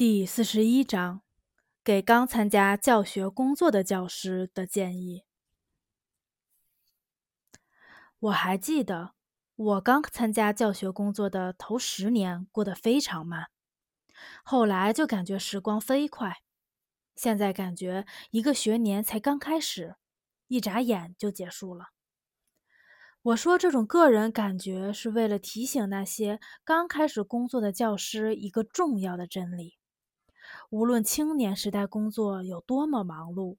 第四十一章，给刚参加教学工作的教师的建议。我还记得，我刚参加教学工作的头十年过得非常慢，后来就感觉时光飞快，现在感觉一个学年才刚开始，一眨眼就结束了。我说这种个人感觉，是为了提醒那些刚开始工作的教师一个重要的真理。无论青年时代工作有多么忙碌，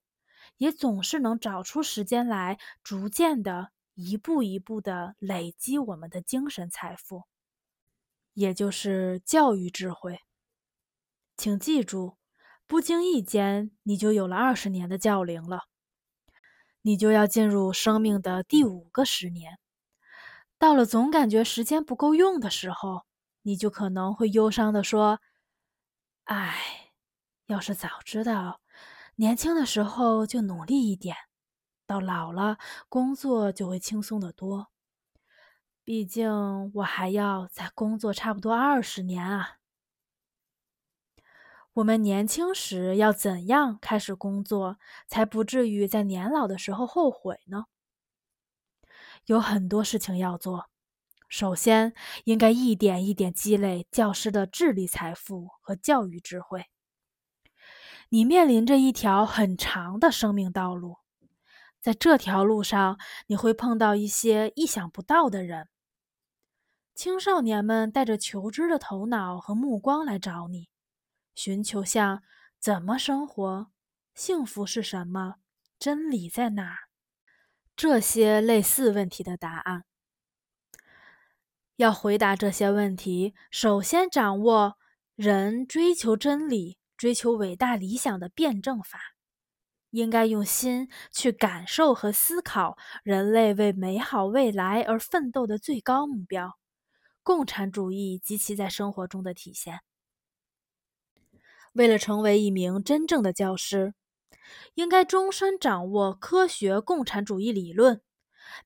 也总是能找出时间来，逐渐的、一步一步的累积我们的精神财富，也就是教育智慧。请记住，不经意间你就有了二十年的教龄了，你就要进入生命的第五个十年。到了总感觉时间不够用的时候，你就可能会忧伤的说：“唉。”要是早知道，年轻的时候就努力一点，到老了工作就会轻松得多。毕竟我还要再工作差不多二十年啊。我们年轻时要怎样开始工作，才不至于在年老的时候后悔呢？有很多事情要做。首先，应该一点一点积累教师的智力财富和教育智慧。你面临着一条很长的生命道路，在这条路上，你会碰到一些意想不到的人。青少年们带着求知的头脑和目光来找你，寻求像怎么生活、幸福是什么、真理在哪这些类似问题的答案。要回答这些问题，首先掌握人追求真理。追求伟大理想的辩证法，应该用心去感受和思考人类为美好未来而奋斗的最高目标——共产主义及其在生活中的体现。为了成为一名真正的教师，应该终身掌握科学共产主义理论，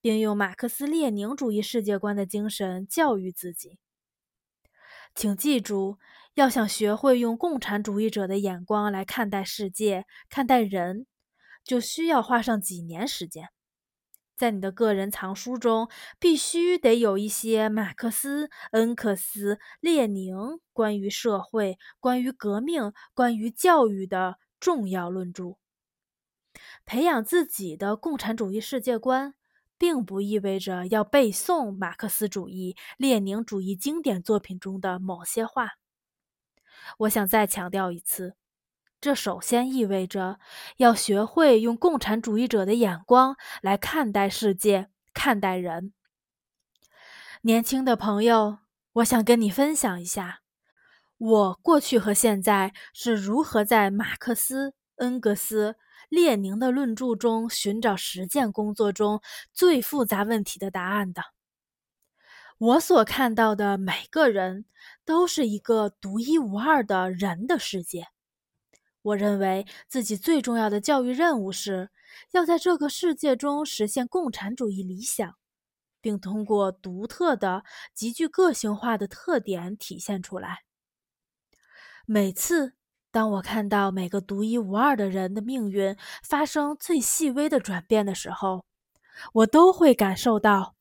并用马克思列宁主义世界观的精神教育自己。请记住。要想学会用共产主义者的眼光来看待世界、看待人，就需要花上几年时间。在你的个人藏书中，必须得有一些马克思、恩格斯、列宁关于社会、关于革命、关于教育的重要论著。培养自己的共产主义世界观，并不意味着要背诵马克思主义、列宁主义经典作品中的某些话。我想再强调一次，这首先意味着要学会用共产主义者的眼光来看待世界、看待人。年轻的朋友，我想跟你分享一下，我过去和现在是如何在马克思、恩格斯、列宁的论著中寻找实践工作中最复杂问题的答案的。我所看到的每个人都是一个独一无二的人的世界。我认为自己最重要的教育任务是要在这个世界中实现共产主义理想，并通过独特的、极具个性化的特点体现出来。每次当我看到每个独一无二的人的命运发生最细微的转变的时候，我都会感受到。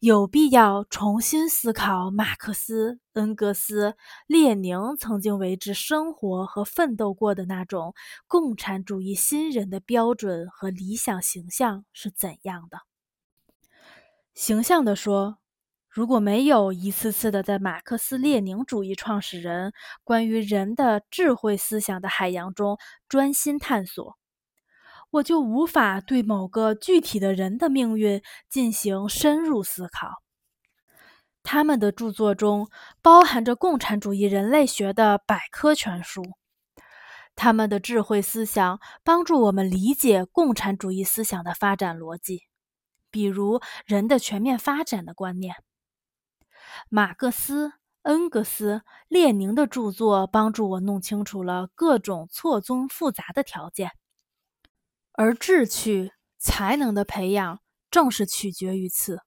有必要重新思考马克思、恩格斯、列宁曾经为之生活和奋斗过的那种共产主义新人的标准和理想形象是怎样的。形象地说，如果没有一次次的在马克思列宁主义创始人关于人的智慧思想的海洋中专心探索。我就无法对某个具体的人的命运进行深入思考。他们的著作中包含着共产主义人类学的百科全书，他们的智慧思想帮助我们理解共产主义思想的发展逻辑，比如人的全面发展的观念。马克思、恩格斯、列宁的著作帮助我弄清楚了各种错综复杂的条件。而志趣、才能的培养，正是取决于此。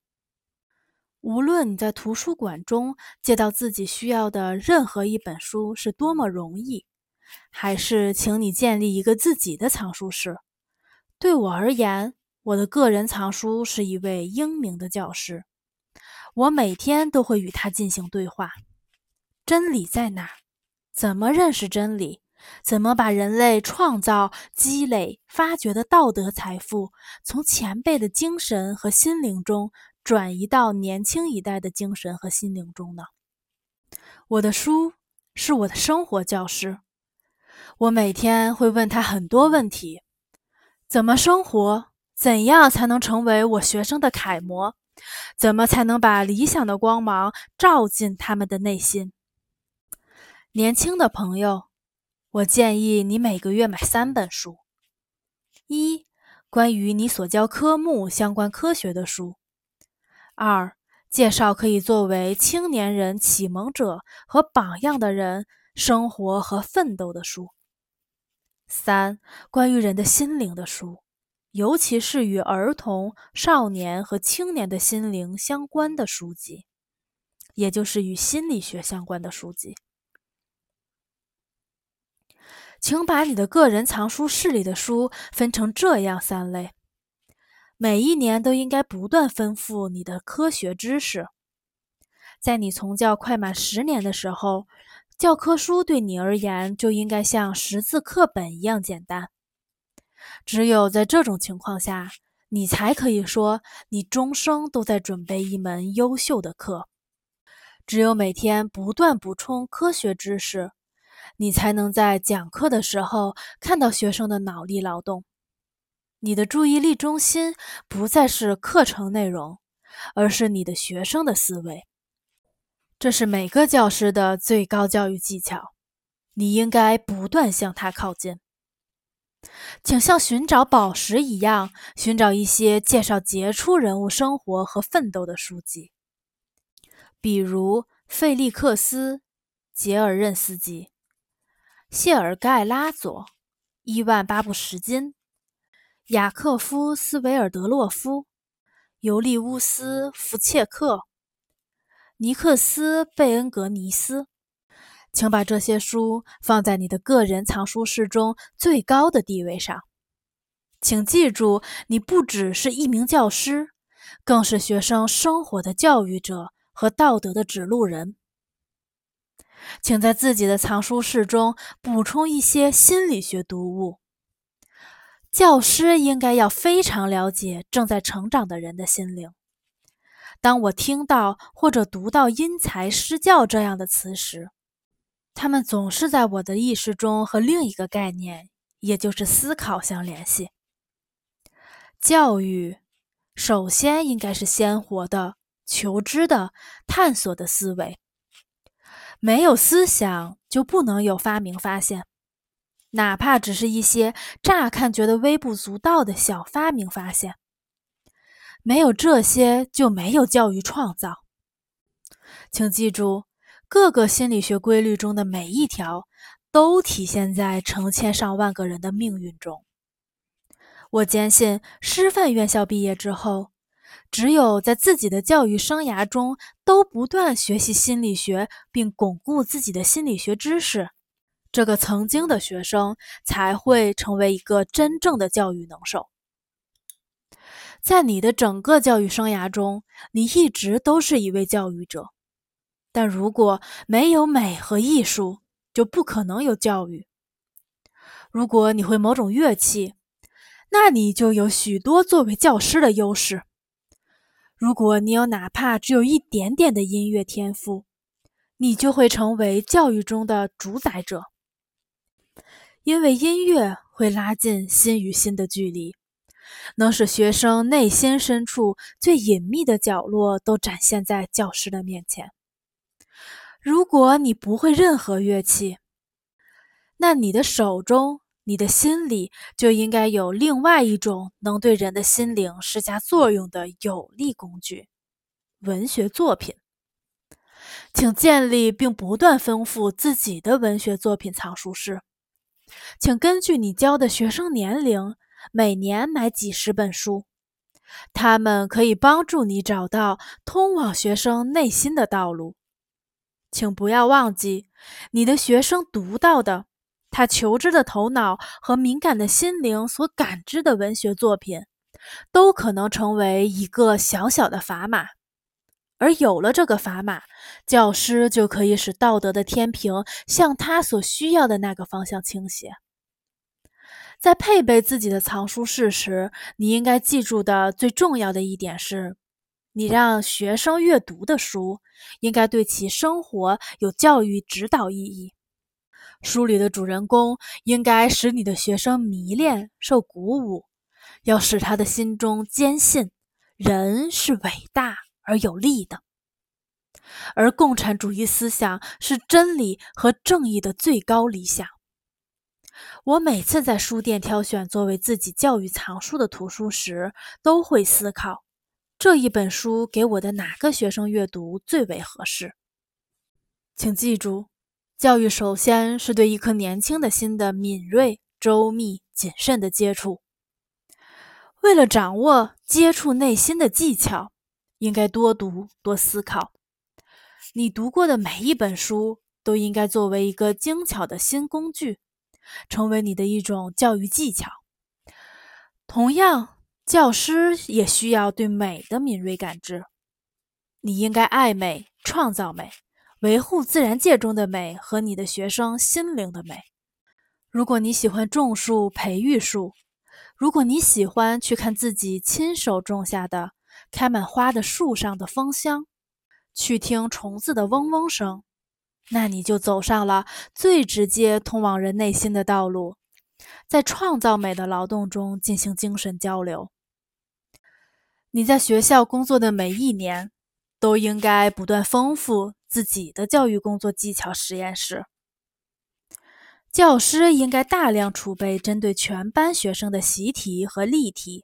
无论你在图书馆中借到自己需要的任何一本书是多么容易，还是请你建立一个自己的藏书室。对我而言，我的个人藏书是一位英明的教师，我每天都会与他进行对话。真理在哪？怎么认识真理？怎么把人类创造、积累、发掘的道德财富，从前辈的精神和心灵中转移到年轻一代的精神和心灵中呢？我的书是我的生活教师，我每天会问他很多问题：怎么生活？怎样才能成为我学生的楷模？怎么才能把理想的光芒照进他们的内心？年轻的朋友。我建议你每个月买三本书：一、关于你所教科目相关科学的书；二、介绍可以作为青年人启蒙者和榜样的人生活和奋斗的书；三、关于人的心灵的书，尤其是与儿童、少年和青年的心灵相关的书籍，也就是与心理学相关的书籍。请把你的个人藏书室里的书分成这样三类：每一年都应该不断丰富你的科学知识。在你从教快满十年的时候，教科书对你而言就应该像识字课本一样简单。只有在这种情况下，你才可以说你终生都在准备一门优秀的课。只有每天不断补充科学知识。你才能在讲课的时候看到学生的脑力劳动。你的注意力中心不再是课程内容，而是你的学生的思维。这是每个教师的最高教育技巧。你应该不断向他靠近。请像寻找宝石一样寻找一些介绍杰出人物生活和奋斗的书籍，比如费利克斯·杰尔任斯基。谢尔盖·拉佐、伊万·巴布什金、雅克夫·斯维尔德洛夫、尤利乌斯·福切克、尼克斯·贝恩格尼斯，请把这些书放在你的个人藏书室中最高的地位上。请记住，你不只是一名教师，更是学生生活的教育者和道德的指路人。请在自己的藏书室中补充一些心理学读物。教师应该要非常了解正在成长的人的心灵。当我听到或者读到“因材施教”这样的词时，他们总是在我的意识中和另一个概念，也就是思考相联系。教育首先应该是鲜活的、求知的、探索的思维。没有思想，就不能有发明发现，哪怕只是一些乍看觉得微不足道的小发明发现。没有这些，就没有教育创造。请记住，各个心理学规律中的每一条，都体现在成千上万个人的命运中。我坚信，师范院校毕业之后。只有在自己的教育生涯中都不断学习心理学，并巩固自己的心理学知识，这个曾经的学生才会成为一个真正的教育能手。在你的整个教育生涯中，你一直都是一位教育者。但如果没有美和艺术，就不可能有教育。如果你会某种乐器，那你就有许多作为教师的优势。如果你有哪怕只有一点点的音乐天赋，你就会成为教育中的主宰者。因为音乐会拉近心与心的距离，能使学生内心深处最隐秘的角落都展现在教师的面前。如果你不会任何乐器，那你的手中。你的心里就应该有另外一种能对人的心灵施加作用的有力工具——文学作品。请建立并不断丰富自己的文学作品藏书室。请根据你教的学生年龄，每年买几十本书，它们可以帮助你找到通往学生内心的道路。请不要忘记，你的学生读到的。他求知的头脑和敏感的心灵所感知的文学作品，都可能成为一个小小的砝码。而有了这个砝码，教师就可以使道德的天平向他所需要的那个方向倾斜。在配备自己的藏书室时，你应该记住的最重要的一点是：你让学生阅读的书应该对其生活有教育指导意义。书里的主人公应该使你的学生迷恋、受鼓舞，要使他的心中坚信人是伟大。而有力的，而共产主义思想是真理和正义的最高理想。我每次在书店挑选作为自己教育藏书的图书时，都会思考这一本书给我的哪个学生阅读最为合适。请记住，教育首先是对一颗年轻的心的敏锐、周密、谨慎的接触。为了掌握接触内心的技巧。应该多读多思考，你读过的每一本书都应该作为一个精巧的新工具，成为你的一种教育技巧。同样，教师也需要对美的敏锐感知。你应该爱美、创造美、维护自然界中的美和你的学生心灵的美。如果你喜欢种树、培育树，如果你喜欢去看自己亲手种下的。开满花的树上的芳香，去听虫子的嗡嗡声，那你就走上了最直接通往人内心的道路，在创造美的劳动中进行精神交流。你在学校工作的每一年，都应该不断丰富自己的教育工作技巧实验室。教师应该大量储备针对全班学生的习题和例题。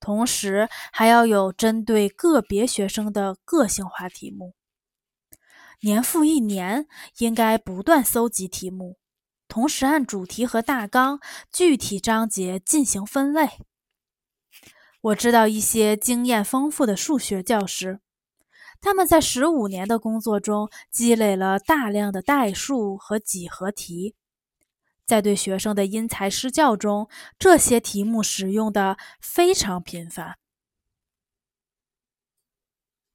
同时，还要有针对个别学生的个性化题目。年复一年，应该不断搜集题目，同时按主题和大纲、具体章节进行分类。我知道一些经验丰富的数学教师，他们在十五年的工作中积累了大量的代数和几何题。在对学生的因材施教中，这些题目使用的非常频繁。